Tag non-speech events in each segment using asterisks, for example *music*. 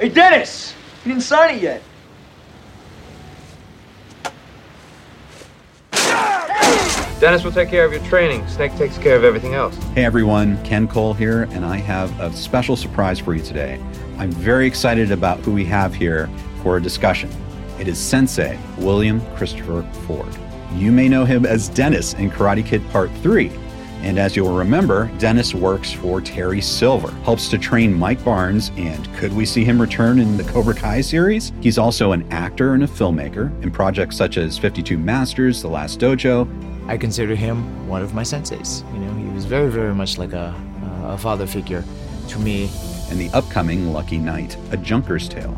Hey, Dennis! You didn't sign it yet. Dennis will take care of your training. Snake takes care of everything else. Hey everyone, Ken Cole here, and I have a special surprise for you today. I'm very excited about who we have here for a discussion. It is Sensei William Christopher Ford. You may know him as Dennis in Karate Kid Part 3. And as you'll remember, Dennis works for Terry Silver, helps to train Mike Barnes, and could we see him return in the Cobra Kai series? He's also an actor and a filmmaker in projects such as 52 Masters, The Last Dojo, I consider him one of my senseis. You know, he was very, very much like a, a father figure to me. and the upcoming Lucky Night, A Junker's Tale.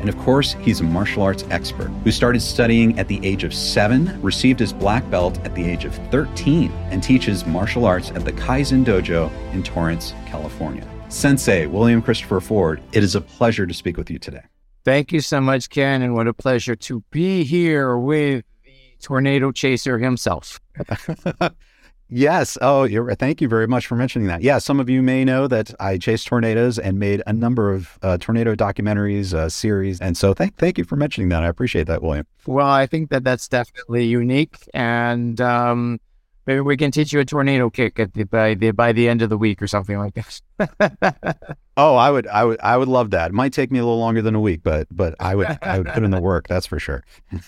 And of course, he's a martial arts expert who started studying at the age of seven, received his black belt at the age of 13, and teaches martial arts at the Kaizen Dojo in Torrance, California. Sensei William Christopher Ford, it is a pleasure to speak with you today. Thank you so much, Ken, and what a pleasure to be here with the tornado chaser himself. *laughs* Yes. Oh, you're, thank you very much for mentioning that. Yeah, some of you may know that I chase tornadoes and made a number of uh, tornado documentaries, uh, series, and so thank thank you for mentioning that. I appreciate that, William. Well, I think that that's definitely unique, and um, maybe we can teach you a tornado kick at the, by the by the end of the week or something like this. *laughs* Oh, I would, I would, I would love that. It might take me a little longer than a week, but but I would, I would put in the work. That's for sure.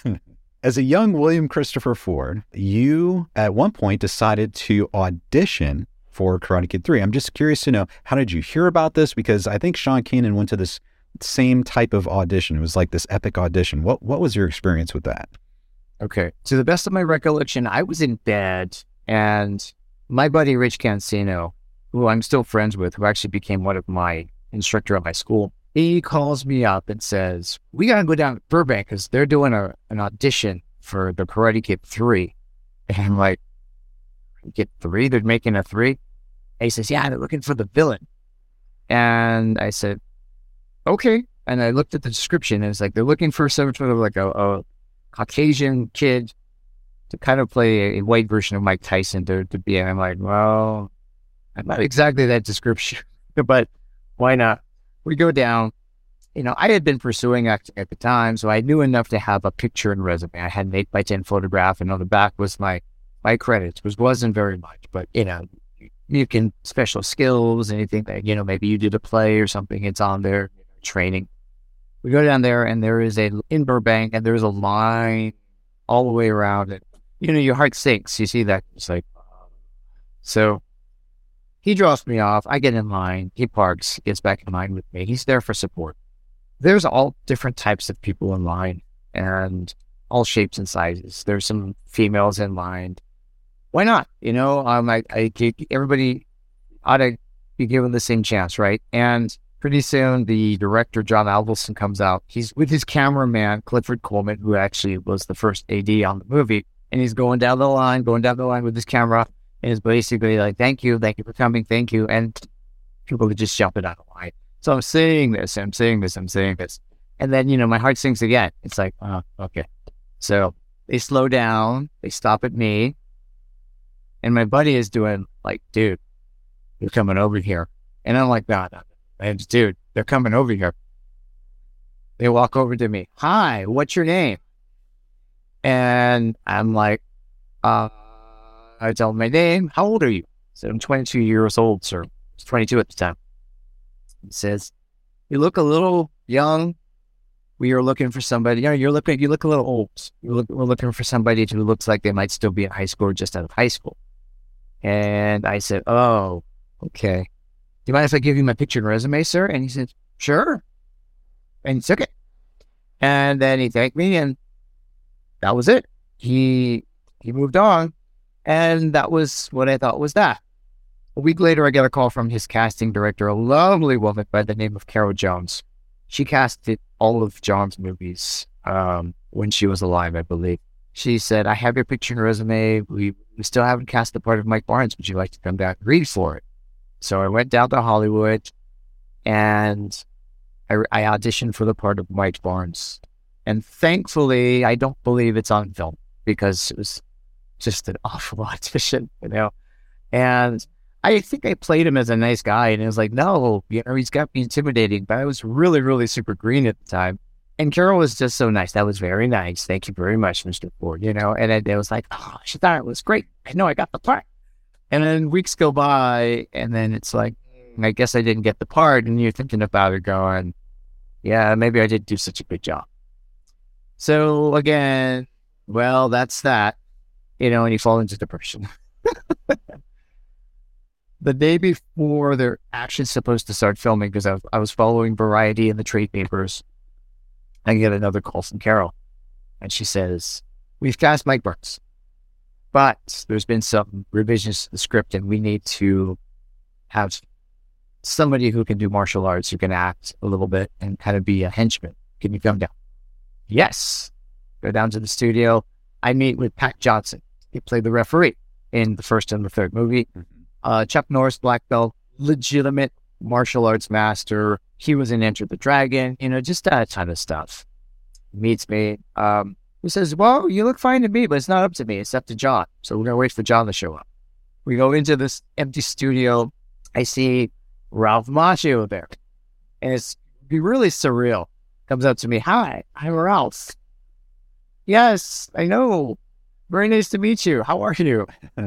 *laughs* As a young William Christopher Ford, you at one point decided to audition for Karate Kid 3. I'm just curious to know how did you hear about this? Because I think Sean Kanan went to this same type of audition. It was like this epic audition. What what was your experience with that? Okay. To the best of my recollection, I was in bed and my buddy Rich Cancino, who I'm still friends with, who actually became one of my instructor at my school, he calls me up and says, We gotta go down to Burbank because they're doing a, an audition for the Karate Kid 3. And I'm like, Kid 3? They're making a 3? And he says, Yeah, they're looking for the villain. And I said, Okay. And I looked at the description and it's like they're looking for some sort of like a, a Caucasian kid to kind of play a, a white version of Mike Tyson to, to be. And I'm like, well, I'm not exactly that description, *laughs* but why not? We go down. You know, I had been pursuing acting at the time, so I knew enough to have a picture and resume. I had an eight by ten photograph, and on the back was my my credits, which wasn't very much, but you know, you can special skills, anything that you know, maybe you did a play or something. It's on there. Training. We go down there, and there is a in Burbank, and there's a line all the way around it. You know, your heart sinks. You see that? It's like, so he drops me off. I get in line. He parks, gets back in line with me. He's there for support. There's all different types of people in line and all shapes and sizes. There's some females in line. Why not? You know, um, I, I, everybody ought to be given the same chance, right? And pretty soon the director, John Avildsen, comes out. He's with his cameraman, Clifford Coleman, who actually was the first AD on the movie. And he's going down the line, going down the line with his camera. It's basically like, thank you, thank you for coming, thank you. And people are just jumping out of line. So I'm saying this, I'm saying this, I'm saying this. And then, you know, my heart sinks again. It's like, oh, okay. So they slow down, they stop at me. And my buddy is doing like, dude, you're coming over here. And I'm like, no, no, and dude, they're coming over here. They walk over to me. Hi, what's your name? And I'm like, uh, I tell them my name. How old are you? I said, I'm 22 years old, sir. I was 22 at the time. He says, you look a little young. We are looking for somebody. You know, you're looking. You look a little old. We're, look, we're looking for somebody who looks like they might still be in high school or just out of high school. And I said, "Oh, okay. Do you mind if I give you my picture and resume, sir?" And he said, "Sure." And he took it. And then he thanked me, and that was it. He he moved on, and that was what I thought was that. A week later, I got a call from his casting director, a lovely woman by the name of Carol Jones. She casted all of John's movies um, when she was alive, I believe. She said, I have your picture and resume. We, we still haven't cast the part of Mike Barnes. Would you like to come back and read for it? So I went down to Hollywood and I, I auditioned for the part of Mike Barnes. And thankfully, I don't believe it's on film because it was just an *laughs* awful audition, you know. And I think I played him as a nice guy, and it was like, no, you know, he's got me intimidating. But I was really, really super green at the time. And Carol was just so nice. That was very nice. Thank you very much, Mr. Ford. You know, and it, it was like, oh, she thought it was great. I know I got the part. And then weeks go by, and then it's like, mm, I guess I didn't get the part. And you're thinking about it going, yeah, maybe I didn't do such a good job. So again, well, that's that, you know, and you fall into depression. *laughs* the day before they're actually supposed to start filming, because I was, I was following Variety and the trade papers, I get another call from Carol. And she says, We've cast Mike Barnes, but there's been some revisions to the script, and we need to have somebody who can do martial arts, who can act a little bit and kind of be a henchman. Can you come down? Yes. Go down to the studio. I meet with Pat Johnson. He played the referee in the first and the third movie. Mm-hmm. Uh, Chuck Norris, black belt, legitimate martial arts master. He was in Enter the Dragon, you know, just that kind of stuff. Meets me. Um, he says, Well, you look fine to me, but it's not up to me. It's up to John. So we're going to wait for John to show up. We go into this empty studio. I see Ralph Macchio there. And it's be really surreal. Comes up to me, Hi, I'm Ralph. Yes, I know. Very nice to meet you. How are you? *laughs*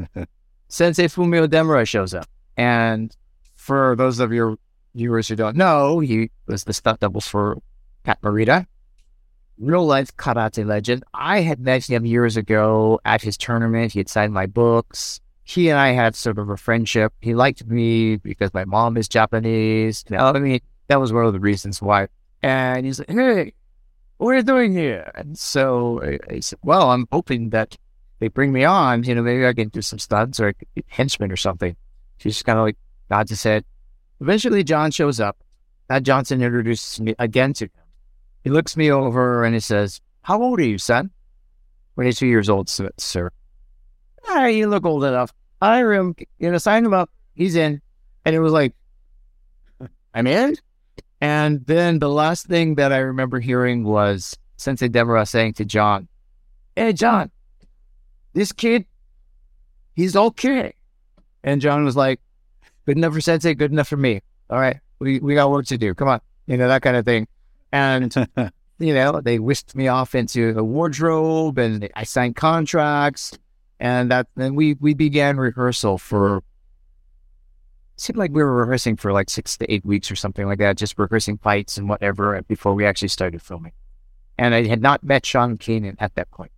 Sensei Fumio Demura shows up. And for those of your viewers who don't know, he was the stunt double for Pat Morita, real life karate legend. I had met him years ago at his tournament. He had signed my books. He and I had sort of a friendship. He liked me because my mom is Japanese. You know, I mean, that was one of the reasons why. And he's like, hey, what are you doing here? And so I, I said, well, I'm hoping that they bring me on, you know, maybe I can do some stunts or henchman or something. She's kind of like nods his head. Eventually, John shows up. Pat Johnson introduces me again to him. He looks me over and he says, How old are you, son? 22 years old, sir. Ah, you look old enough. I him, you know, sign him up. He's in. And it was like, I'm in. And then the last thing that I remember hearing was Sensei Demura saying to John, Hey, John, this kid, he's okay. And John was like, good enough for Sensei, good enough for me. All right, we, we got work to do. Come on, you know, that kind of thing. And, *laughs* you know, they whisked me off into the wardrobe and I signed contracts. And that then we, we began rehearsal for, seemed like we were rehearsing for like six to eight weeks or something like that, just rehearsing fights and whatever before we actually started filming. And I had not met Sean Kanan at that point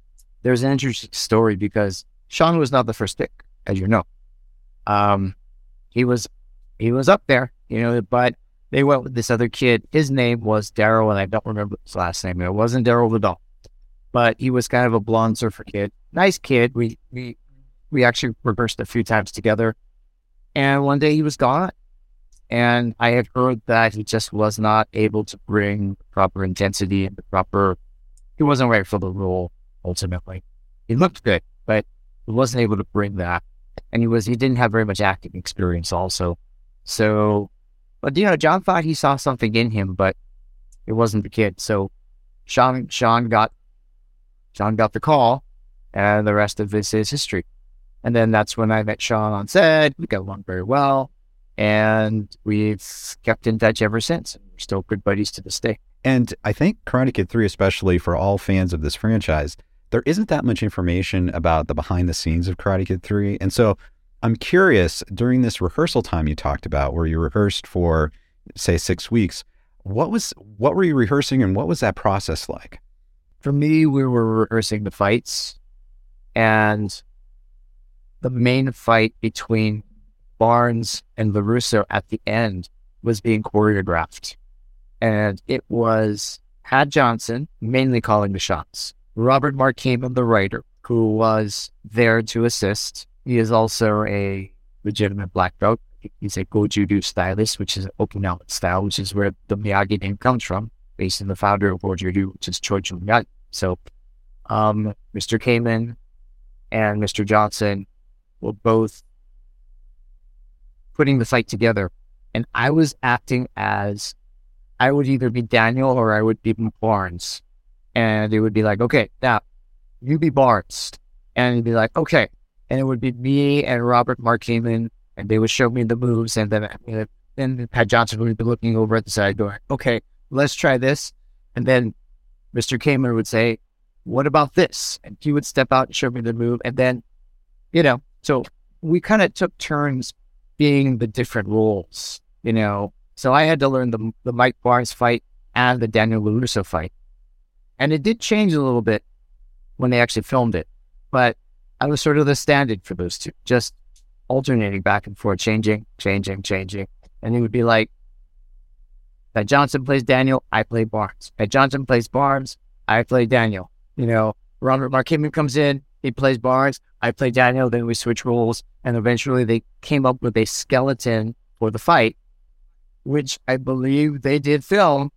there's an interesting story because Sean was not the first pick, as you know. Um, he was he was up there, you know, but they went with this other kid. His name was Daryl, and I don't remember his last name. It wasn't Daryl Vidal, but he was kind of a blonde surfer kid. Nice kid. We we we actually rehearsed a few times together. And one day he was gone. And I had heard that he just was not able to bring proper intensity and the proper, he wasn't right for the role ultimately. He looked good, but he wasn't able to bring that. And he was he didn't have very much acting experience also. So but you know, John thought he saw something in him, but it wasn't the kid. So Sean Sean got Sean got the call and the rest of this is history. And then that's when I met Sean on set. We got along very well. And we've kept in touch ever since. We're still good buddies to this day. And I think Karate Kid 3, especially for all fans of this franchise, there isn't that much information about the behind the scenes of Karate Kid 3. And so I'm curious during this rehearsal time you talked about where you rehearsed for say 6 weeks, what was what were you rehearsing and what was that process like? For me, we were rehearsing the fights and the main fight between Barnes and LaRusso at the end was being choreographed. And it was Pat Johnson mainly calling the shots. Robert Mark Kamen, the writer, who was there to assist. He is also a legitimate black belt. He's a Goju-do stylist, which is Okinawan style, which is where the Miyagi name comes from, based on the founder of Goju-do, which is Choichi Miyagi. So, um, Mr. Kamen and Mr. Johnson were both putting the fight together. And I was acting as I would either be Daniel or I would be Barnes and it would be like, okay, now you be Barnes. And it'd be like, okay. And it would be me and Robert Mark Kamen and they would show me the moves, and then then Pat Johnson would be looking over at the side, going, "Okay, let's try this," and then Mr. Kamen would say, "What about this?" And he would step out and show me the move, and then, you know, so we kind of took turns being the different roles, you know. So I had to learn the the Mike Barnes fight and the Daniel LaRusso fight, and it did change a little bit when they actually filmed it, but I was sort of the standard for those two, just alternating back and forth, changing, changing, changing. And it would be like, Pat Johnson plays Daniel, I play Barnes. Pat Johnson plays Barnes, I play Daniel. You know, Robert Mark Kamen comes in, he plays Barnes, I play Daniel, then we switch roles. And eventually they came up with a skeleton for the fight, which I believe they did film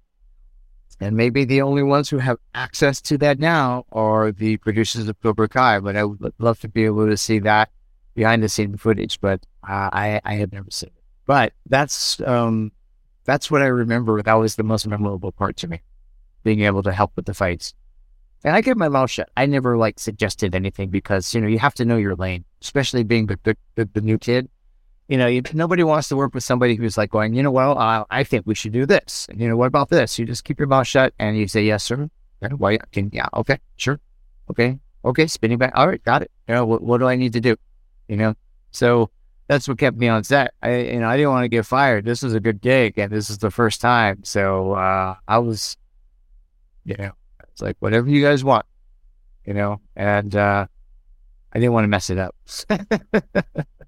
and maybe the only ones who have access to that now are the producers of Cobra Kai. But I would love to be able to see that behind the scene footage. But uh, I I have never seen it. But that's um that's what I remember. That was the most memorable part to me, being able to help with the fights. And I kept my mouth shut. I never like suggested anything because you know you have to know your lane, especially being the the, the, the new kid you know, you, nobody wants to work with somebody who's like going, you know, well, uh, I think we should do this. And, you know, what about this? You just keep your mouth shut and you say, yes, sir. Why, can, yeah, okay, sure. Okay, okay, spinning back. All right, got it. You know, what, what do I need to do? You know, so that's what kept me on set. I, you know, I didn't want to get fired. This was a good gig and this is the first time. So, uh, I was, you know, it's like, whatever you guys want, you know, and, uh, I didn't want to mess it up. *laughs*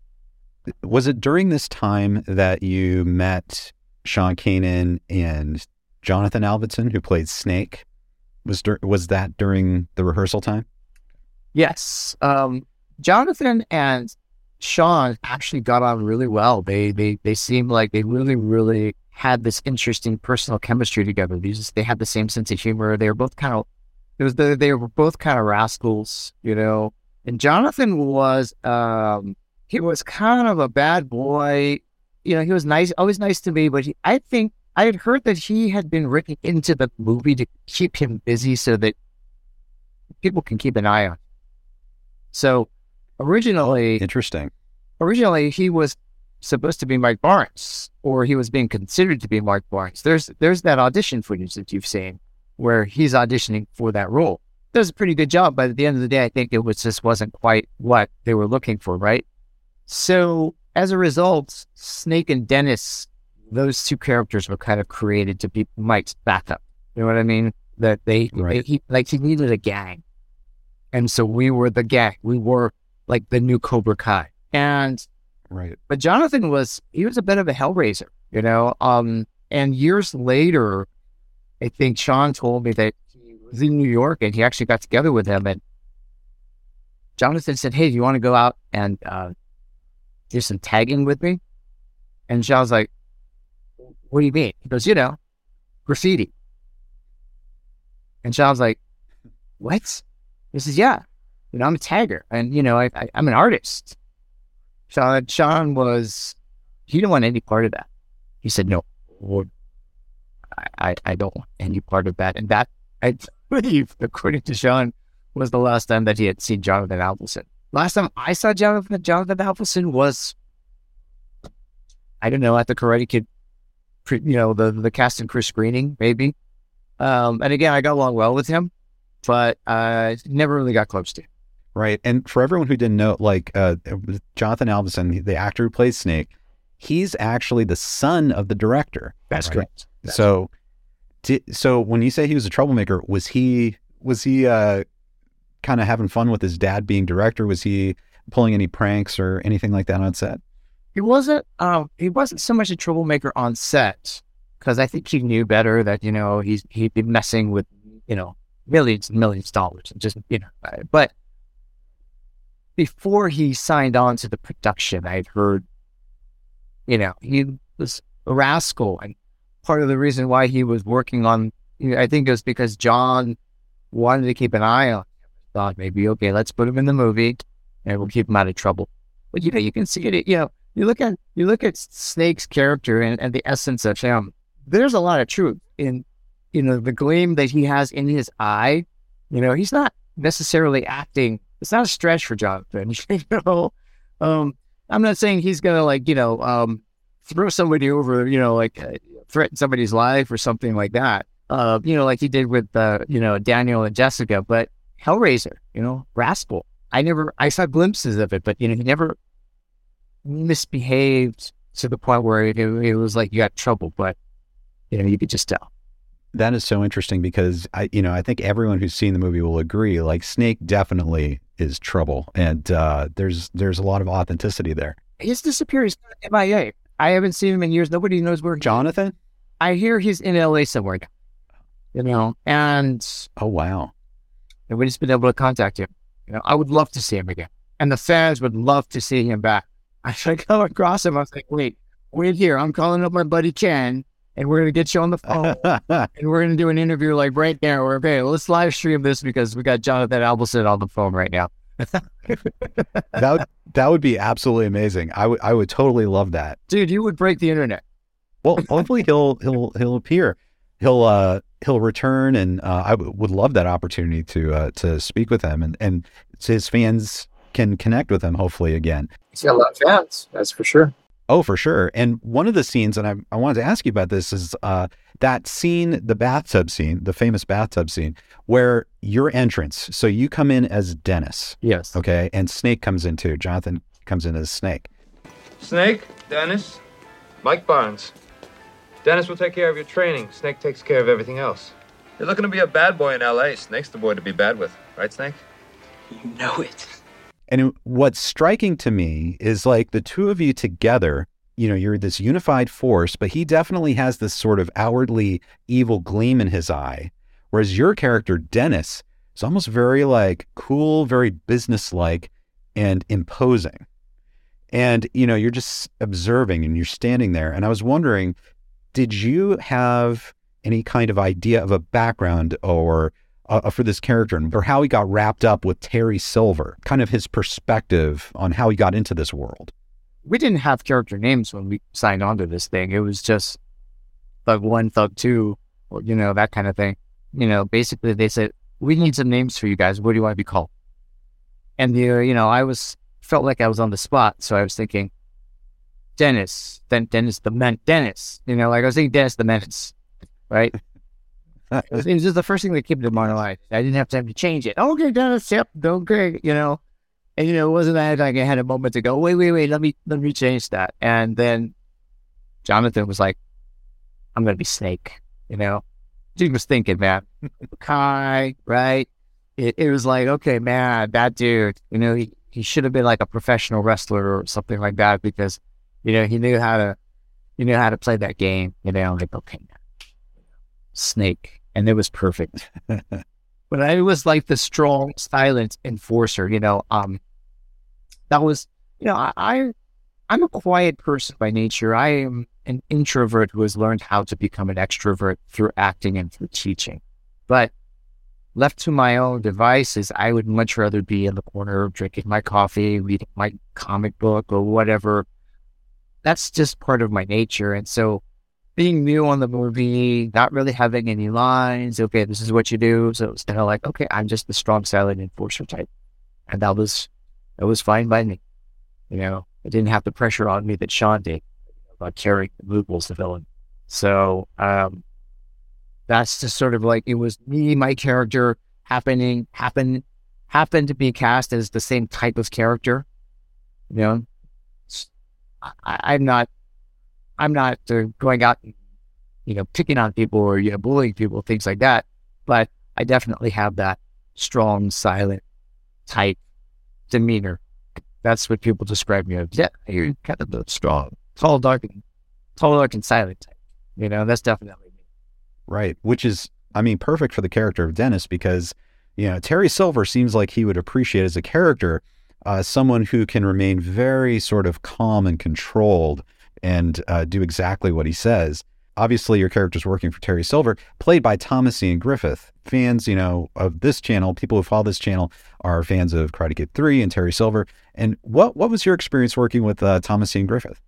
was it during this time that you met Sean Kanan and Jonathan Avildsen, who played Snake? Was dur- was that during the rehearsal time? Yes, um, Jonathan and Sean actually got on really well. They they they seemed like they really really had this interesting personal chemistry together. These they had the same sense of humor. They were both kind of it was the, they were both kind of rascals, you know. And Jonathan was um, he was kind of a bad boy. You know, he was nice, always nice to me, but he, I think I had heard that he had been written into the movie to keep him busy so that people can keep an eye on. So originally, interesting. Originally, he was supposed to be Mike Barnes, or he was being considered to be Mike Barnes. There's there's that audition footage that you've seen where he's auditioning for that role. Does a pretty good job, but at the end of the day, I think it was just wasn't quite what they were looking for, right? So as a result, Snake and Dennis, those two characters were kind of created to be Mike's backup. You know what I mean? That they, right. they he, like he needed a gang, and so we were the gang. We were like the new Cobra Kai, and right. But Jonathan was he was a bit of a hellraiser, you know. Um, and years later, I think Sean told me that he was in New York and he actually got together with him, and Jonathan said, "Hey, do you want to go out and uh, do some tagging with me? And Sean's like, what do you mean? He goes, you know, graffiti. And Sean's like, what? He says, yeah, you know, I'm a tagger and, you know, I, I, am an artist. Sean, Sean was, he didn't want any part of that. He said, no, I, I don't want any part of that. And that, I *laughs* believe, according to Sean, was the last time that he had seen Jonathan Avildsen. Last time I saw Jonathan Jonathan Avildsen was, I don't know, at the Karate Kid, you know, the the cast and crew screening, maybe. Um, and again, I got along well with him, but uh, never really got close to him. Right. And for everyone who didn't know, like uh, Jonathan Avildsen, the actor who plays Snake, he's actually the son of the director. That's right? correct. That's so, did, so when you say he was a troublemaker, was he was he uh, kind of having fun with his dad being director? Was he pulling any pranks or anything like that on set? He wasn't. Um, he wasn't so much a troublemaker on set because I think he knew better that you know he's he'd be messing with you know millions and millions of dollars and just you know. Uh, but before he signed on to the production, I'd heard, you know, he was a rascal, and part of the reason why he was working on, I think it was because John wanted to keep an eye on thought maybe, okay, let's put him in the movie and we'll keep him out of trouble. But you know, you can see it, you know, you look at you look at Snake's character and, and the essence of him, there's a lot of truth in you know, the gleam that he has in his eye. You know, he's not necessarily acting it's not a stretch for Jonathan. *laughs* you know. Um, I'm not saying he's gonna like you know um, throw somebody over, you know, like uh, threaten somebody's life or something like that. Uh, you know, like he did with uh, you know Daniel and Jessica. But Hellraiser, you know, Rascal. I never, I saw glimpses of it, but you know, he never misbehaved to the point where it, it was like you got trouble. But you know, you could just tell. That is so interesting because I, you know, I think everyone who's seen the movie will agree. Like Snake definitely is trouble, and uh, there's there's a lot of authenticity there. He's disappeared. He's MIA. I haven't seen him in years. Nobody knows where. Jonathan? I hear he's in LA somewhere. You know, and oh wow, nobody's been able to contact him. You know, I would love to see him again, and the fans would love to see him back. *laughs* I should come across him. I was like, wait, wait here. I'm calling up my buddy Ken and we're gonna get you on the phone, *laughs* and we're gonna do an interview like right there. Or okay, let's live stream this because we got Jonathan Avildsen on the phone right now. *laughs* that would that would be absolutely amazing. I would I would totally love that, dude. You would break the internet. Well, hopefully he'll he'll he'll appear. He'll uh he'll return, and uh, I w- would love that opportunity to uh, to speak with him, and and his fans can connect with him hopefully again. He's got a lot of fans, that's for sure. Oh, for sure. And one of the scenes, and I, I wanted to ask you about this, is uh, that scene, the bathtub scene, the famous bathtub scene, where your entrance. So you come in as Dennis. Yes. Okay. And Snake comes in too. Jonathan comes in as Snake. Snake, Dennis, Mike Barnes. Dennis will take care of your training. Snake takes care of everything else. You're looking to be a bad boy in L.A. Snake's the boy to be bad with, right, Snake? You know it. And what's striking to me is like the two of you together, you know, you're this unified force, but he definitely has this sort of outwardly evil gleam in his eye. Whereas your character, Dennis, is almost very like cool, very businesslike and imposing. And, you know, you're just observing and you're standing there. And I was wondering, did you have any kind of idea of a background or uh, for this character or how he got wrapped up with Terry Silver, kind of his perspective on how he got into this world. We didn't have character names when we signed on to this thing. It was just Thug One, Thug Two, or you know that kind of thing. You know, basically they said we need some names for you guys. What do you want to be called? And the, you know, I was felt like I was on the spot, so I was thinking Dennis, then Dennis the Men, Dennis. You know, like I was thinking Dennis the Menace, right? it, was, *laughs* it was just the first thing that came to my mind. I didn't have time to change it. Okay, Dennis, yep, okay, you know. And you know, it wasn't that like I had a moment to go, wait, wait, wait, let me let me change that. And then Jonathan was like, I'm gonna be Snake, you know. Dude was thinking, man, Kai, right? It, it was like, okay, man, that dude, you know, he, he should have been like a professional wrestler or something like that because, you know, he knew how to, he knew how to play that game, you know, like, okay, Snake and it was perfect. *laughs* but I was like the strong, silent enforcer. You know, um, that was, you know, I, I, I'm a quiet person by nature. I am an introvert who has learned how to become an extrovert through acting and through teaching. But left to my own devices, I would much rather be in the corner drinking my coffee, reading my comic book or whatever. That's just part of my nature. And so being new on the movie, not really having any lines. Okay, this is what you do. So it's kind of like, okay, I'm just the strong silent enforcer type, and that was that was fine by me. You know, it didn't have the pressure on me that Sean did about carrying the movables, the villain. So um, that's just sort of like it was me, my character happening happen happened to be cast as the same type of character. You know, I, I'm not I'm not uh, going out and, you know, picking on people or, you know, bullying people, things like that. But I definitely have that strong, silent type demeanor. That's what people describe me as. Yeah, you're kind of the strong, tall, dark, and tall, dark, and silent type. You know, that's definitely me. Right. Which is, I mean, perfect for the character of Dennis because, you know, Terry Silver seems like he would appreciate as a character uh, someone who can remain very sort of calm and controlled and uh, do exactly what he says. Obviously, your character's working for Terry Silver, played by Thomas Ian Griffith. Fans, you know, of this channel, people who follow this channel are fans of Karate Kid 3 and Terry Silver. And what what was your experience working with uh, Thomas Ian Griffith?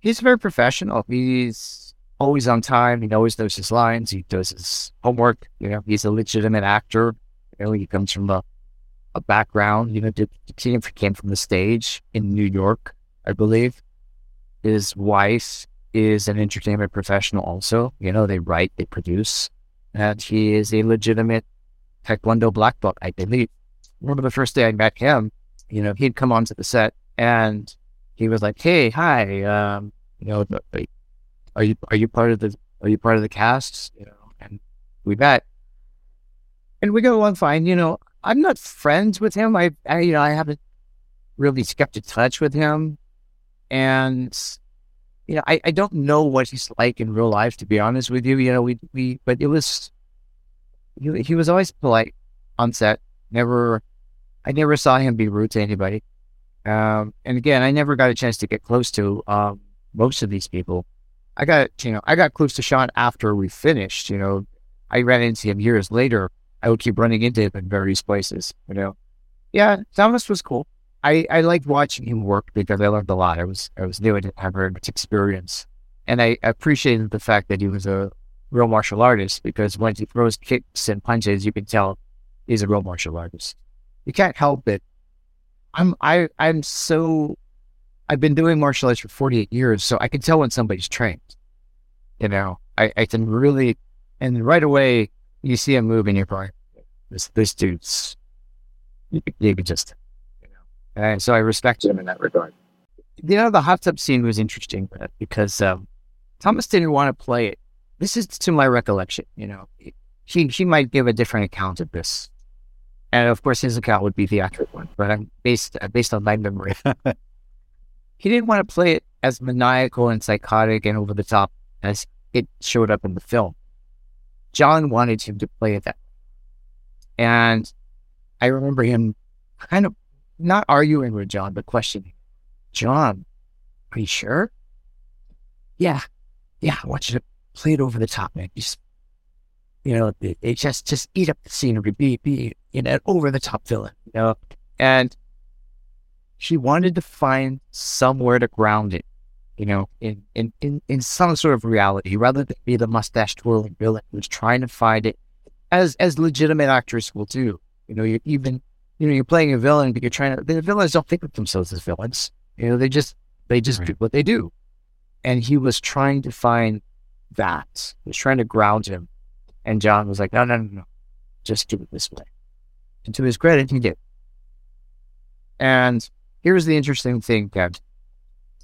He's very professional. He's always on time. He always knows his lines. He does his homework. You know, he's a legitimate actor. You know, he comes from the a background. You know, the team came from the stage in New York, I believe. His wife is an entertainment professional also. You know, they write, they produce, and he is a legitimate Taekwondo black belt, I believe. Remember the first day I met him, you know, he'd come onto the set and he was like, Hey, hi, um, you know, are you are you part of the are you part of the cast? You know, and we met. And we got along fine. You know, I'm not friends with him. I, I you know, I haven't really kept in touch with him. And you know, I, I don't know what he's like in real life, to be honest with you. You know, we we but it was he, he was always polite on set. Never I never saw him be rude to anybody. Um, and again, I never got a chance to get close to um, most of these people. I got, you know, I got close to Sean after we finished. You know, I ran into him years later. I would keep running into him in various places. You know, yeah, Thomas was cool. I I liked watching him work because I learned a lot. I was I was new. I didn't have very much experience, and I appreciated the fact that he was a real martial artist because when he throws kicks and punches, you can tell he's a real martial artist. You can't help it. I'm I I'm so I've been doing martial arts for 48 years, so I can tell when somebody's trained. You know, I, I can really, and right away you see a move and you're this this dude's you, you could just, you know. And so I respected him in that regard. You know, the hot tub scene was interesting because um, Thomas didn't want to play it. This is to my recollection. You know, he he might give a different account of this and of course, his account would be the accurate one, but I'm based uh, based on my memory. *laughs* he didn't want to play it as maniacal and psychotic and over the top as it showed up in the film. John wanted him to play it that, way. and I remember him kind of not arguing with John, but questioning, John, are you sure? Yeah, yeah, I want you to play it over the top, man. Just you know, it, it just just eat up the scenery, be be you know, over the top villain, you know. And she wanted to find somewhere to ground it, you know, in in in, in some sort of reality, rather than be the mustache twirling villain who's trying to find it, as as legitimate actors will do. You know, you're even you know, you're playing a villain, but you're trying to the villains don't think of themselves as villains. You know, they just they just right. do what they do. And he was trying to find that. He was trying to ground him and John was like, no, no, no, no, just do it this way. And to his credit, he did. And here's the interesting thing, Ken.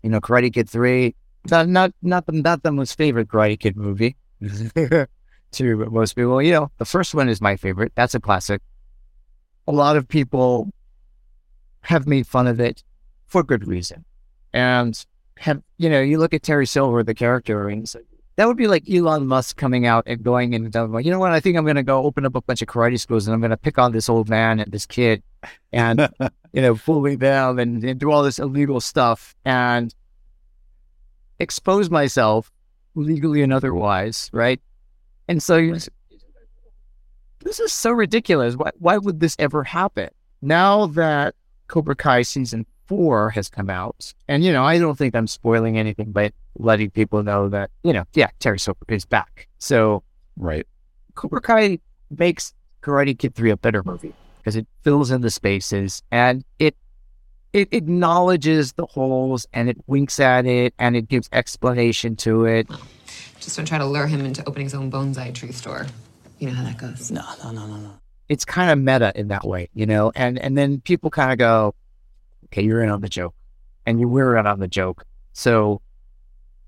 You know, Karate Kid 3, not not not the, not the most favorite Karate Kid movie *laughs* to most people. You know, the first one is my favorite. That's a classic. A lot of people have made fun of it for good reason. And have you know, you look at Terry Silver, the character, and he's like, that would be like Elon Musk coming out and going and going, you know what? I think I'm going to go open up a bunch of karate schools and I'm going to pick on this old man and this kid and, *laughs* you know, bully them and, and, do all this illegal stuff and expose myself legally and otherwise. Right. And so right. this is so ridiculous. Why, why would this ever happen? Now that Cobra Kai season four has come out, and, you know, I don't think I'm spoiling anything by letting people know that, you know, yeah, Terry Silver is back. So, right. Cobra Kai makes Karate Kid 3 a better movie because it fills in the spaces and it it acknowledges the holes and it winks at it and it gives explanation to it. Just don't try to lure him into opening his own bonsai tree store. You know how that goes. No, no, no, no, no. It's kind of meta in that way, you know, and and then people kind of go, okay, you're in on the joke, and you were in on the joke, so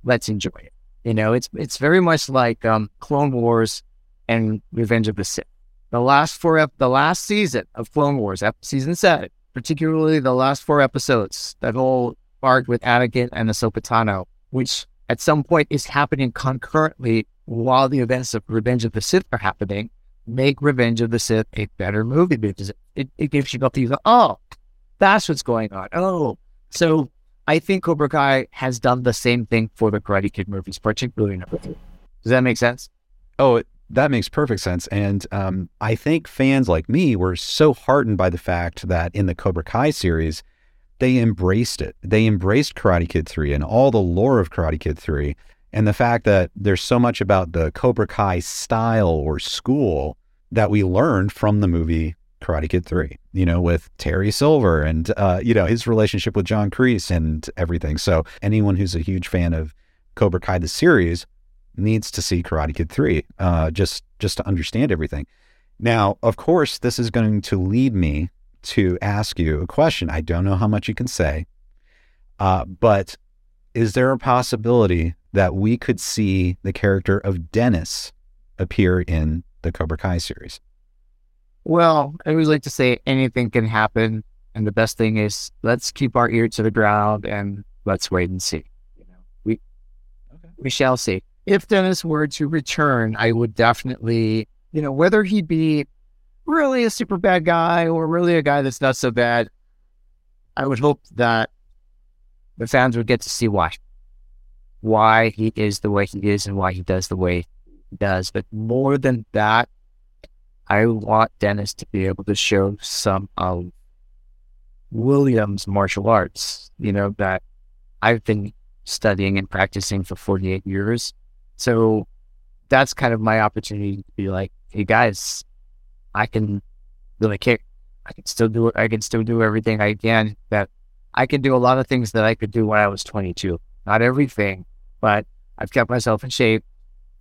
let's enjoy it. You know, it's it's very much like um, Clone Wars and Revenge of the Sith. The last four ep- the last season of Clone Wars, ep- season seven, particularly the last four episodes, that whole arc with Anakin and Ahsoka which at some point is happening concurrently while the events of Revenge of the Sith are happening, make Revenge of the Sith a better movie because it, it gives you the oh, that's what's going on. Oh, so I think Cobra Kai has done the same thing for the Karate Kid movies, particularly number three. Does that make sense? Oh, that makes perfect sense. And um, I think fans like me were so heartened by the fact that in the Cobra Kai series, they embraced it. They embraced Karate Kid 3 and all the lore of Karate Kid 3. And the fact that there's so much about the Cobra Kai style or school that we learned from the movie Karate Kid 3, you know, with Terry Silver and, uh, you know, his relationship with John Kreese and everything. So anyone who's a huge fan of Cobra Kai, the series, needs to see Karate Kid 3 uh, just, just to understand everything. Now, of course, this is going to lead me to ask you a question. I don't know how much you can say, uh, but is there a possibility that we could see the character of Dennis appear in the Cobra Kai series? Well, I always like to say anything can happen. And the best thing is let's keep our ear to the ground and let's wait and see. You know, we okay. we shall see. If Dennis were to return, I would definitely, you know, whether he'd be really a super bad guy or really a guy that's not so bad, I would hope that the fans would get to see why. Why he is the way he is and why he does the way he does. But more than that, I want Dennis to be able to show some of Williams' martial arts, you know, that I've been studying and practicing for 48 years. So that's kind of my opportunity to be like, hey guys, I can really kick. I can still do it. I can still do everything I can. That I can do a lot of things that I could do when I was 22. Not everything, but I've kept myself in shape.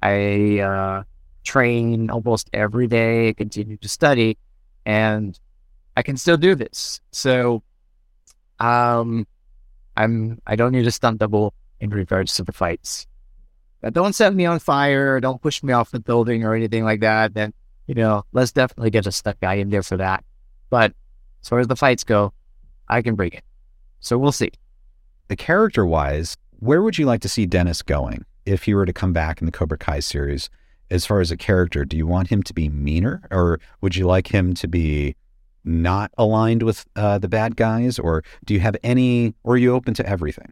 I uh, train almost every day, continue to study, and I can still do this. So, um, I'm I don't need a stunt double in regards to the fights. But don't set me on fire. Don't push me off the building or anything like that. Then you know, let's definitely get a stunt guy in there for that. But as far as the fights go, I can bring it. So we'll see. The character wise, where would you like to see Dennis going if he were to come back in the Cobra Kai series? As far as a character, do you want him to be meaner or would you like him to be not aligned with uh, the bad guys? Or do you have any, or are you open to everything?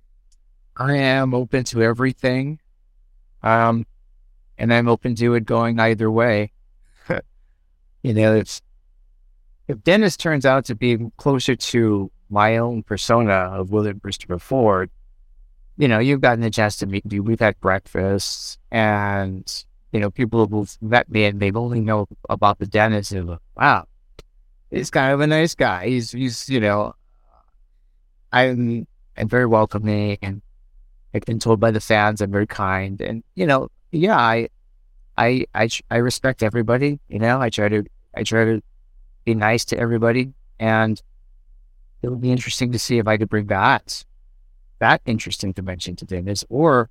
I am open to everything. Um, and I'm open to it going either way. *laughs* you know, if, if Dennis turns out to be closer to my own persona of William Christopher Ford, you know, you've gotten a chance to meet me. We've had breakfast and you know, people who've met me and they've only know about the dentist and wow, he's kind of a nice guy. He's, he's, you know, I'm, I'm very welcoming and I've been told by the fans I'm very kind and, you know, yeah, I, I, I, I respect everybody, you know, I try to, I try to be nice to everybody and it would be interesting to see if I could bring that, that interesting dimension to Dennis or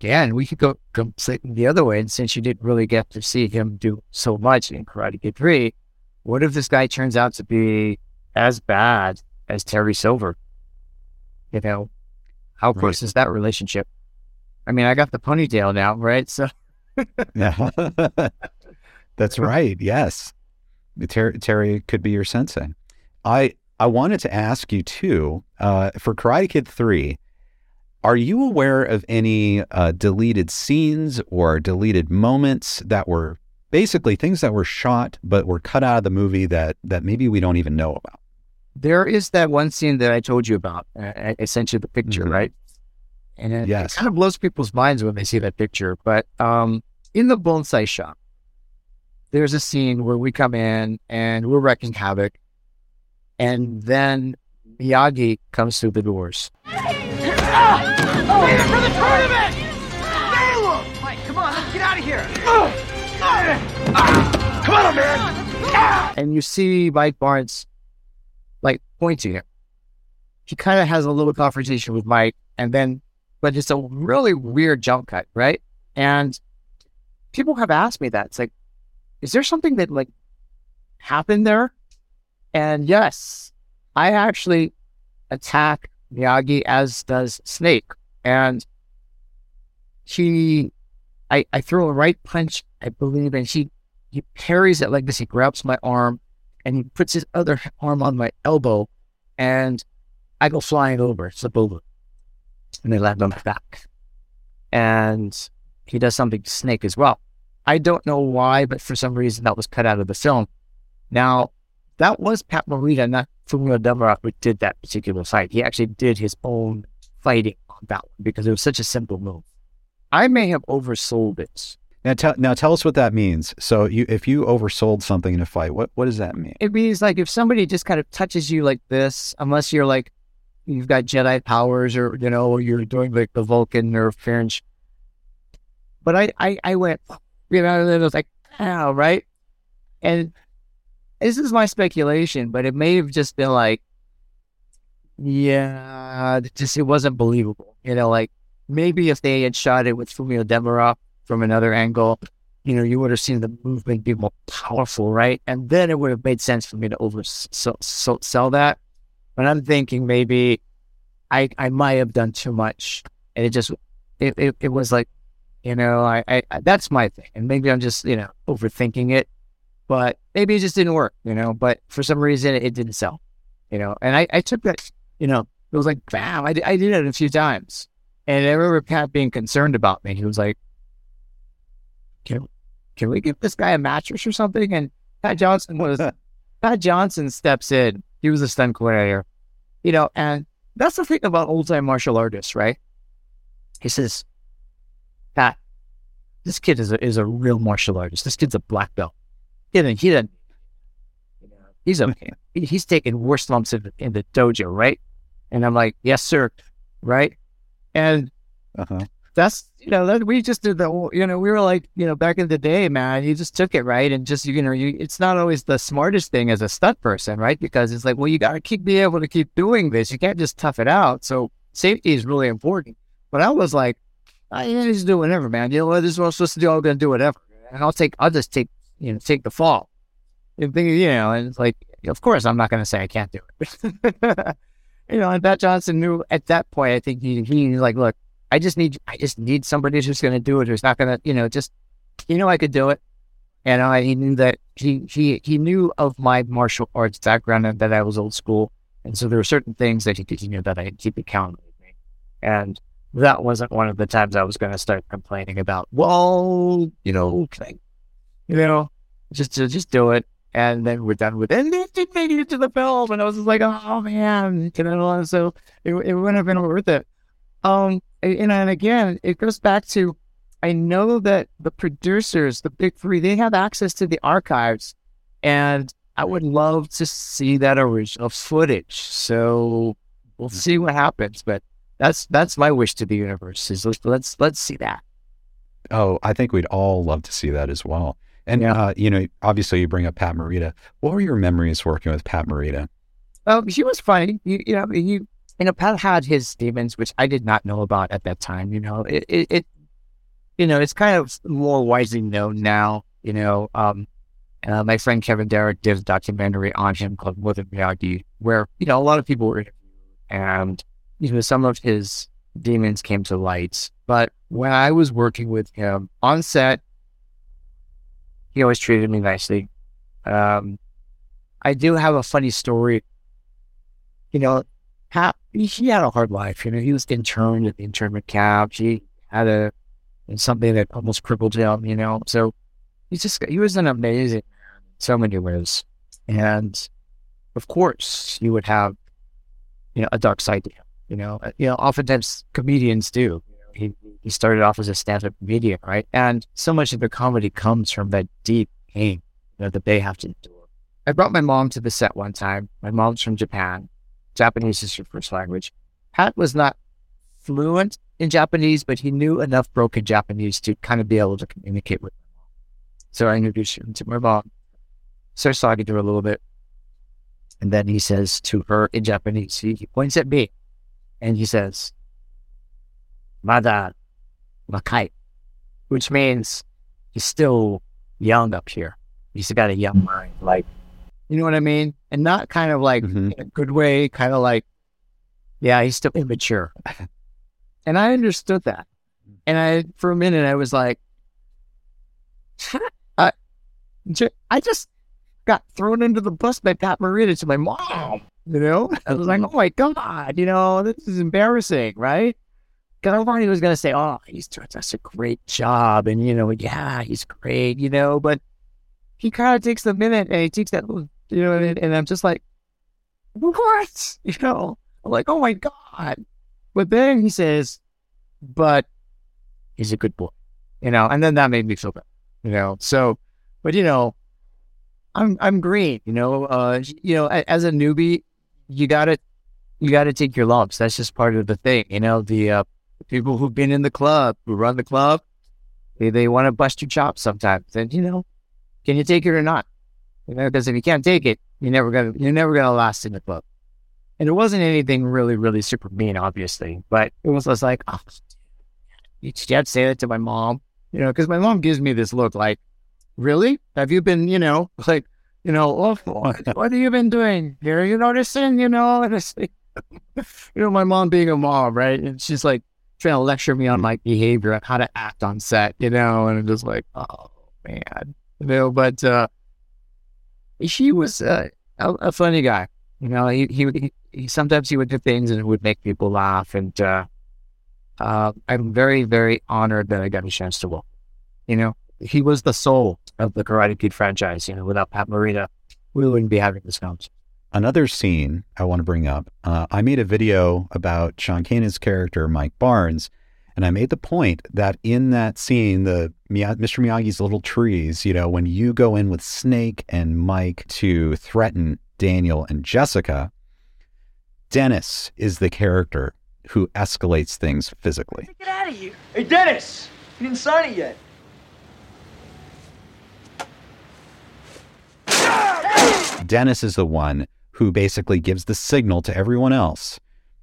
again, we could go completely the other way. And since you didn't really get to see him do so much in Karate Kid 3, what if this guy turns out to be as bad as Terry Silver? You know, how close right. is that relationship? I mean, I got the ponytail now, right? So, yeah, *laughs* that's right. Yes, Terry, Terry could be your sensei. I I wanted to ask you too uh, for Karate Kid Three. Are you aware of any uh, deleted scenes or deleted moments that were basically things that were shot but were cut out of the movie that that maybe we don't even know about? There is that one scene that I told you about. Uh, I sent you the picture, mm-hmm. right? And it, yes. it, kind of blows people's minds when they see that picture. But um, in the bonsai shop, there's a scene where we come in and we're wrecking havoc, and then Miyagi comes through the doors. Oh, for the tournament! Caleb! Mike, come on, let's get out of here! Come on, man! And you see Mike Barnes, like, pointing him. He kind of has a little confrontation with Mike, and then, but it's a really weird jump cut, right? And people have asked me that. It's like, is there something that, like, happened there? And yes, I actually attack Miyagi, as does Snake. And he, I, I throw a right punch, I believe, and he, he parries it like this. He grabs my arm and he puts his other arm on my elbow, and I go flying over, slip over, and they land on my back. And he does something to Snake as well. I don't know why, but for some reason that was cut out of the film. Now, that was Pat Morita, not Fumio Demura, who did that particular fight. He actually did his own fighting on that one because it was such a simple move. I may have oversold it. Now, tell now tell us what that means. So, you if you oversold something in a fight, what what does that mean? It means like if somebody just kind of touches you like this, unless you're like you've got Jedi powers or you know, you're doing like the Vulcan nerve pinch. But I, I, I went, you know, and it was like, ow, right? And this is my speculation, but it may have just been like, yeah, just it wasn't believable. You know, like maybe if they had shot it with Fumio Demura from another angle, you know, you would have seen the movement be more powerful, right? And then it would have made sense for me to over sell that. But I'm thinking maybe I I might have done too much, and it just it it, it was like, you know, I, I that's my thing, and maybe I'm just you know overthinking it, but maybe it just didn't work, you know. But for some reason, it, it didn't sell, you know. And I I took that, you know, it was like bam, I I did it a few times, and I remember Pat being concerned about me. He was like, "Can can we give this guy a mattress or something?" And Pat Johnson was *laughs* Pat Johnson steps in. He was a stunt coordinator, you know, and that's the thing about old time martial artists, right? He says, Pat, this kid is a, is a real martial artist. This kid's a black belt. He doesn't, he doesn't, he's okay. he's taking worse lumps in, in the dojo, right? And I'm like, yes, sir. Right. And uh-huh. that's you know that we just did the whole you know we were like you know back in the day man you just took it right? And just you know you it's not always the smartest thing as a stunt person right? Because it's like well you got to keep be able to keep doing this. You can't just tough it out. So safety is really important. But I was like I just do whatever man. You know what? This is what I'm supposed to do. I'm gonna do whatever. And I'll take I'll just take you know take the fall. You know and it's like of course I'm not gonna say I can't do it. *laughs* You know and Pat Johnson knew at that point I think he he's like look I just need I just need somebody who's going to do it who's not going to you know just you know I could do it. And I he knew that he he he knew of my martial arts background and that I was old school. And so there were certain things that he could you know that I could keep accountable with me and that wasn't one of the times I was going to start complaining about well you know you know just to just do it and then we're done with it. And it did make it to the film, and I was just like, oh man, you know, so it, it wouldn't have been worth it. Um, and, and again, it goes back to I know that the producers, the big three, they have access to the archives, and I would love to see that original footage. So we'll see what happens, but that's that's my wish to the universe is let's let's, let's see that. Oh, I think we'd all love to see that as well. And yeah. uh, you know, obviously, you bring up Pat Morita. What were your memories working with Pat Morita? Oh, he was funny. You, you know, he you know, Pat had his demons, which I did not know about at that time. You know, it, it, it you know, it's kind of more widely known now. You know, um, uh, my friend Kevin Derek did a documentary on him called More Than Miyagi, where you know a lot of people were interviewed, and you know some of his demons came to light. But when I was working with him on set, he always treated me nicely. Um, I do have a funny story. You know, he had a hard life. You know, he was interned at the internment camp. He had a something that almost crippled him. You know, so he's just he was an amazing so many ways. And of course, you would have you know a dark side to him. You know, uh, you know, oftentimes comedians do. He he started off as a stand-up comedian, right? And so much of the comedy comes from that deep pain you know, that they have to endure. I brought my mom to the set one time. My mom's from Japan. Japanese is her first language. Pat was not fluent in Japanese, but he knew enough broken Japanese to kind of be able to communicate with my mom. So I introduced him to my mom, starts talking to her a little bit. And then he says to her in Japanese, he, he points at me and he says, Mada Makai, which means he's still young up here. He's got a young mind. Like you know what I mean? And not kind of like mm-hmm. in a good way, kind of like, yeah, he's still immature. *laughs* and I understood that. And I, for a minute, I was like, *laughs* I, I just got thrown into the bus by Pat Morita to my mom. You know, I was like, oh my God, you know, this is embarrassing, right? I thought he was going to say, oh, he's doing such a great job. And, you know, yeah, he's great, you know, but he kind of takes the minute and he takes that you know, and, and I'm just like, what? *laughs* You know, I'm like, oh my God. But then he says, but he's a good boy. you know, and then that made me feel better, you know. So, but you know, I'm I'm green, you know. Uh, you know, as a newbie, you gotta you gotta take your lumps. That's just part of the thing, you know. The uh, people who've been in the club, who run the club, they, they want to bust your chops sometimes. And you know, can you take it or not? You know, because if you can't take it, you're never gonna you're never gonna last in the club. And it wasn't anything really, really super mean, obviously, but it was just like, oh, you can't say that to my mom, you know, because my mom gives me this look like, really? Have you been, you know, *laughs* like, you know, oh, what, what have you been doing here? You noticing, you know, and it's like, you know, my mom being a mom, right? And she's like trying to lecture me on my behavior and how to act on set, you know, and I'm just like, oh man, you know, but uh, she was uh, a, a funny guy. You know, he, he, he sometimes he would do things and it would make people laugh. And uh, uh, I'm very, very honored that I got a chance to work. You know, he was the soul of the Karate Kid franchise. You know, without Pat Morita, we wouldn't be having this conversation. Another scene I want to bring up. Uh, I made a video about Sean Kanan's character, Mike Barnes, and I made the point that in that scene, the Mr. Miyagi's little trees, you know, when you go in with Snake and Mike to threaten Daniel and Jessica, Dennis is the character who escalates things physically. Get out of here. Hey, Dennis! You didn't sign it yet. Dennis is the one who basically gives the signal to everyone else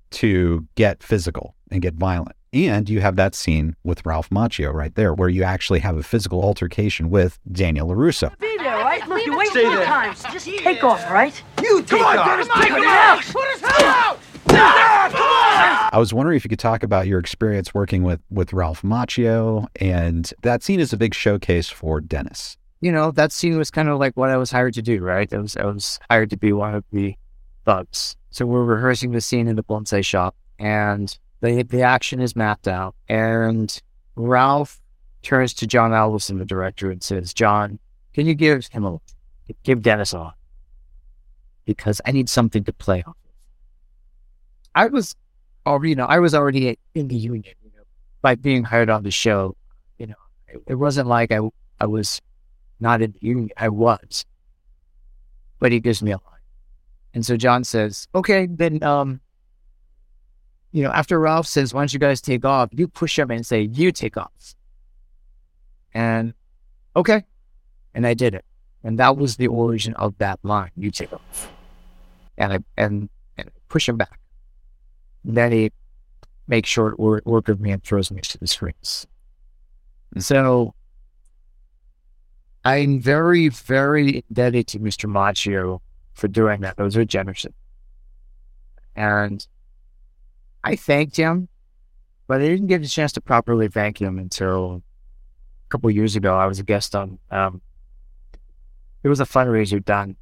to get physical and get violent. And you have that scene with Ralph Macchio right there, where you actually have a physical altercation with Daniel LaRusso. Be there, right? Look, you wasted your time. So just take off, right? You take come on, off. Dennis, come on, out. Put his head out. I was wondering if you could talk about your experience working with with Ralph Macchio, and that scene is a big showcase for Dennis. You know, that scene was kind of like what I was hired to do, right? I was I was hired to be one of the thugs. So we're rehearsing the scene in the bonsai shop, and the the action is mapped out, and Ralph turns to John Avildsen, the director, and says, "John, can you give him a give Dennis a because I need something to play on." I was already, you know, I was already in the union, you know, by being hired on the show. You know, it, it wasn't like I I was not in the union. I was, but he gives me a line, and so John says, "Okay, then um, you know, after Ralph says, why don't you guys take off? You push up and say, you take off. And okay. And I did it. And that was the origin of that line, you take off. And I and, and push him back. And then he makes short work, work of me and throws me to the screens. And so I'm very, very indebted to Mr. Macchio for doing that. Those are generous. And I thanked him, but I didn't get a chance to properly thank him until a couple years ago. I was a guest on, um, it was a fundraiser done,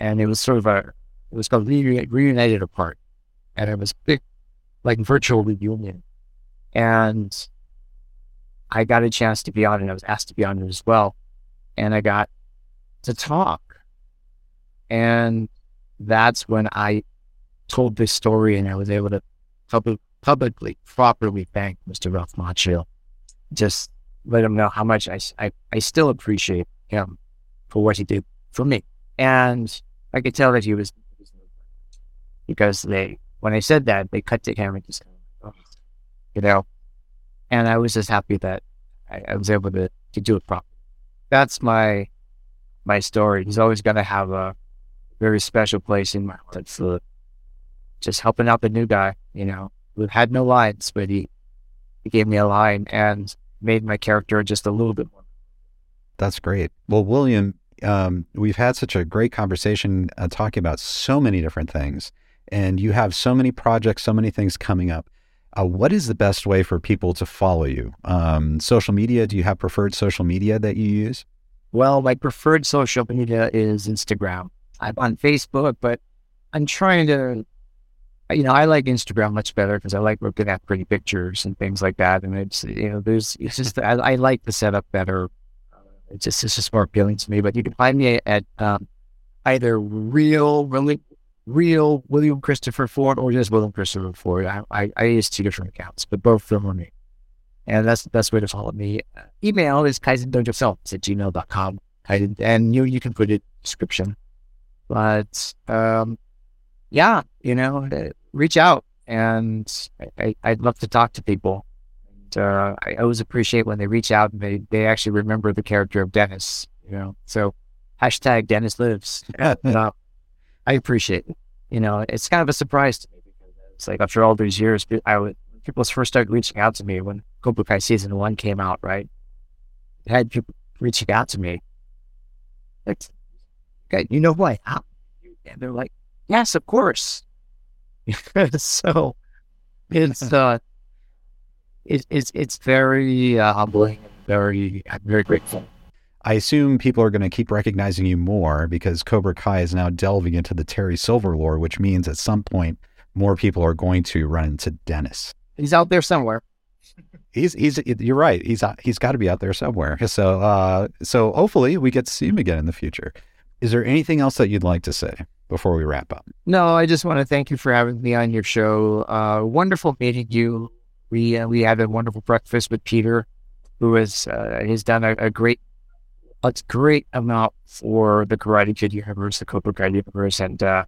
and it was sort of a, it was called Reunited Apart, and it was big, like virtual reunion. And I got a chance to be on it. I was asked to be on it as well. And I got to talk. And that's when I told this story and I was able to pub- publicly, properly thank Mr. Ralph Macchio. Just let him know how much I, I, I still appreciate him for what he did for me. And I could tell that he was, because they, when I said that, they cut to him and just, you know, and I was just happy that I, I was able to, to do it properly. That's my, my story. He's always going to have a very special place in my heart for just helping out the new guy, you know, who had no lines, but he, he gave me a line and made my character just a little bit more. That's great. Well, William, um, we've had such a great conversation uh, talking about so many different things, and you have so many projects, so many things coming up. Uh, what is the best way for people to follow you? Um, social media? Do you have preferred social media that you use? Well, my preferred social media is Instagram. I'm on Facebook, but I'm trying to you know, I like Instagram much better because I like looking at pretty pictures and things like that. And it's, you know, there's, it's just, I, I like the setup better. It's just, it's just more appealing to me. But you can find me at um, either real, really, real William Christopher Ford or just William Christopher Ford. I, I, I use two different accounts, but both of them are me. And that's the best way to follow me. Uh, email is kaizendojo at gmail.com. And you, you can put it description. But um, yeah, you know, uh, reach out. And I, would love to talk to people. Uh, I always appreciate when they reach out and they, they actually remember the character of Dennis, you know. So hashtag Dennis lives. *laughs* I appreciate it. You know, it's kind of a surprise to me because it's like after all these years, I would people first started reaching out to me when Cobra Kai season one came out, right? I had people reaching out to me. Like, okay, you know who I am? And they're like, yes, of course. *laughs* so it's *laughs* uh it, it's it's very uh, humbling and very I'm very grateful. I assume people are going to keep recognizing you more because Cobra Kai is now delving into the Terry Silver lore, which means at some point more people are going to run into Dennis. He's out there somewhere. He's he's you're right. He's he's got to be out there somewhere. So uh so hopefully we get to see him again in the future. Is there anything else that you'd like to say before we wrap up? No, I just want to thank you for having me on your show. Uh wonderful meeting you. We uh, we had a wonderful breakfast with Peter, who has uh, has done a, a great a great amount for the Karate Kid universe, the Cobra Kai universe, and uh,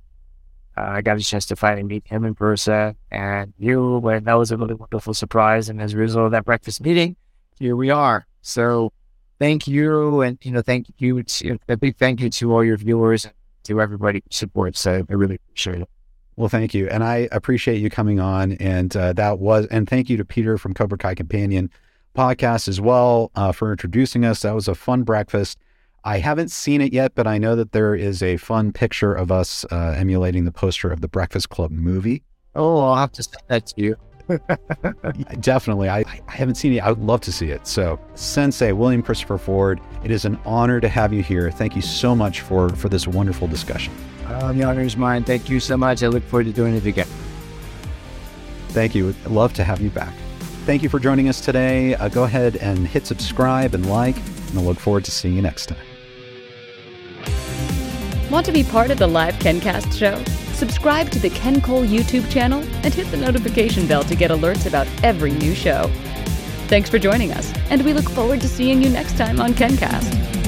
I got a chance to finally meet him in person and you, and that was a really wonderful surprise. And as a result of that breakfast meeting, here we are. So thank you. And, you know, thank you. To, a big thank you to all your viewers to everybody who supports. I really appreciate it. Well, thank you. And I appreciate you coming on. And uh, that was, and thank you to Peter from Cobra Kai Companion podcast as well uh, for introducing us. That was a fun breakfast. I haven't seen it yet, but I know that there is a fun picture of us uh, emulating the poster of the Breakfast Club movie. Oh, I'll have to send that to you. *laughs* Definitely. I, I haven't seen it. I would love to see it. So, Sensei William Christopher Ford, it is an honor to have you here. Thank you so much for, for this wonderful discussion. Um, the honor is mine. Thank you so much. I look forward to doing it again. Thank you. I'd love to have you back. Thank you for joining us today. Uh, go ahead and hit subscribe and like, and I look forward to seeing you next time. Want to be part of the live KenCast show? Subscribe to the Ken Cole YouTube channel and hit the notification bell to get alerts about every new show. Thanks for joining us, and we look forward to seeing you next time on KenCast.